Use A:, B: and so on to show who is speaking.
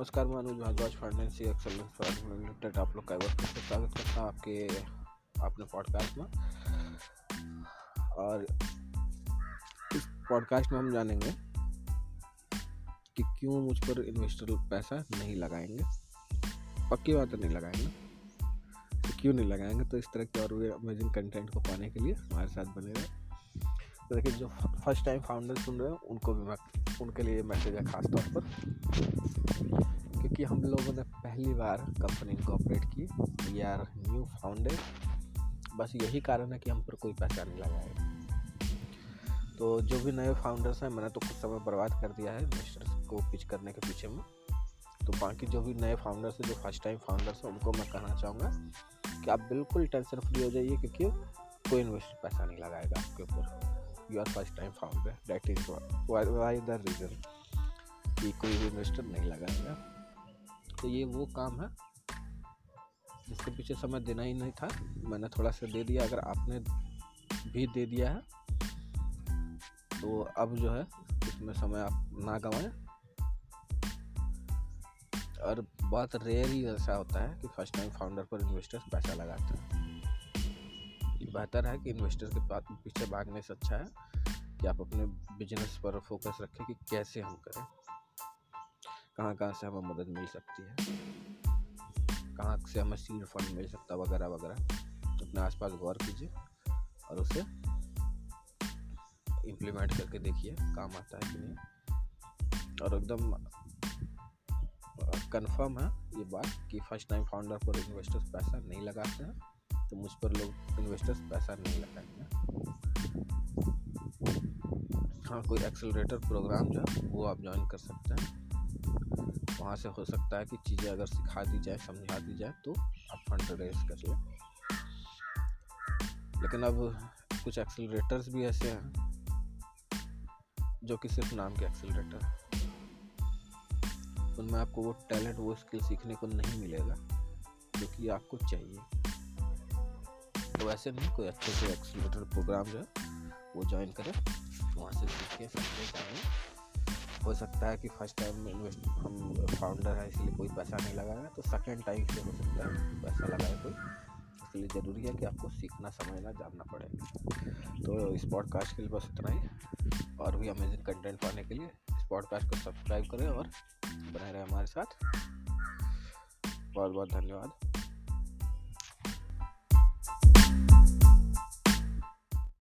A: नमस्कार, मैं अनुज भारद्वाज फाइनेंसी एक्सलेंस लिमिटेड आप लोग का स्वागत करता हूँ आपके अपने पॉडकास्ट में। और इस पॉडकास्ट में हम जानेंगे कि क्यों मुझ पर इन्वेस्टर पैसा नहीं लगाएँगे। पक्की बात नहीं लगाएँगे। तो क्यों नहीं लगाएँगे? तो इस तरह के और भी अमेजिंग कंटेंट को पाने के लिए हमारे साथ बने रहे। देखिए जो फ़र्स्ट टाइम फाउंडर सुन रहे हैं, उनको भी मैं, उनके लिए मैसेज है खास तौर पर। क्योंकि हम लोगों ने पहली बार कंपनी ऑपरेट की। वी आर न्यू फाउंडर बस यही कारण है कि हम पर कोई पैसा नहीं लगाएगा तो जो भी नए फाउंडर्स हैं, मैंने तो कुछ समय बर्बाद कर दिया है इन्वेस्टर्स को पिच करने के पीछे में। तो बाकी जो भी नए फाउंडर्स हैं, जो फ़र्स्ट टाइम फाउंडर्स हैं, उनको मैं कहना चाहूँगा कि आप बिल्कुल टेंशन फ्री हो जाइए, क्योंकि कोई इन्वेस्टर पैसा नहीं लगाएगा आपके ऊपर। You are first time founder that is why the reason? कि कोई भी इन्वेस्टर नहीं लगाएगा तो ये वो काम है। जिसके पीछे समय देना ही नहीं था। मैंने थोड़ा सा दे दिया। अगर आपने भी दे दिया है तो अब जो है, इसमें समय आप ना गंवाएँ। और बहुत रेयर ही ऐसा होता है कि फ़र्स्ट टाइम फाउंडर पर इन्वेस्टर्स पैसा लगाते हैं। बेहतर है कि इन्वेस्टर के पास पीछे भागने से अच्छा है कि आप अपने बिज़नेस पर फोकस रखें कि कैसे हम करें। कहाँ कहाँ से हमें मदद मिल सकती है? कहाँ से हमें सीड फंड मिल सकता है, वगैरह वगैरह। अपने आसपास गौर कीजिए और उसे इम्प्लीमेंट करके देखिए, काम आता है कि नहीं। और एकदम कंफर्म है ये बात कि फ़र्स्ट टाइम फाउंडर पर इन्वेस्टर्स पैसा नहीं लगाते हैं। तो मुझ पर लोग इन्वेस्टर्स पैसा नहीं लगाएँगे। हाँ कोई एक्सेलरेटर प्रोग्राम जो है, वो आप ज्वाइन कर सकते हैं। वहाँ से हो सकता है कि चीज़ें अगर सिखा दी जाए, समझा दी जाए तो आप फंड रेज कर लें। लेकिन अब कुछ एक्सेलरेटर्स भी ऐसे हैं, जो कि सिर्फ़ नाम के एक्सेलरेटर उनमें आपको वो टैलेंट वो स्किल सीखने को नहीं मिलेगा, जो कि आपको चाहिए। तो वैसे नहीं, कोई अच्छे से एक्सीटर प्रोग्राम जो है, वो ज्वाइन करें, वहाँ से सीख के समझे जाएँ हो सकता है कि फ़र्स्ट टाइम में इन्वेस्ट हम फाउंडर है, इसलिए कोई पैसा नहीं लगाएगा तो सेकेंड टाइम से हो सकता है पैसा लगाए कोई। इसलिए ज़रूरी है कि आपको सीखना, समझना, जानना पड़ेगा तो इस पॉडकास्ट के लिए बस इतना ही। और भी अमेजिंग कंटेंट पाने के लिए इस पॉडकास्ट को सब्सक्राइब करें और बने रहें हमारे साथ। बहुत बहुत धन्यवाद।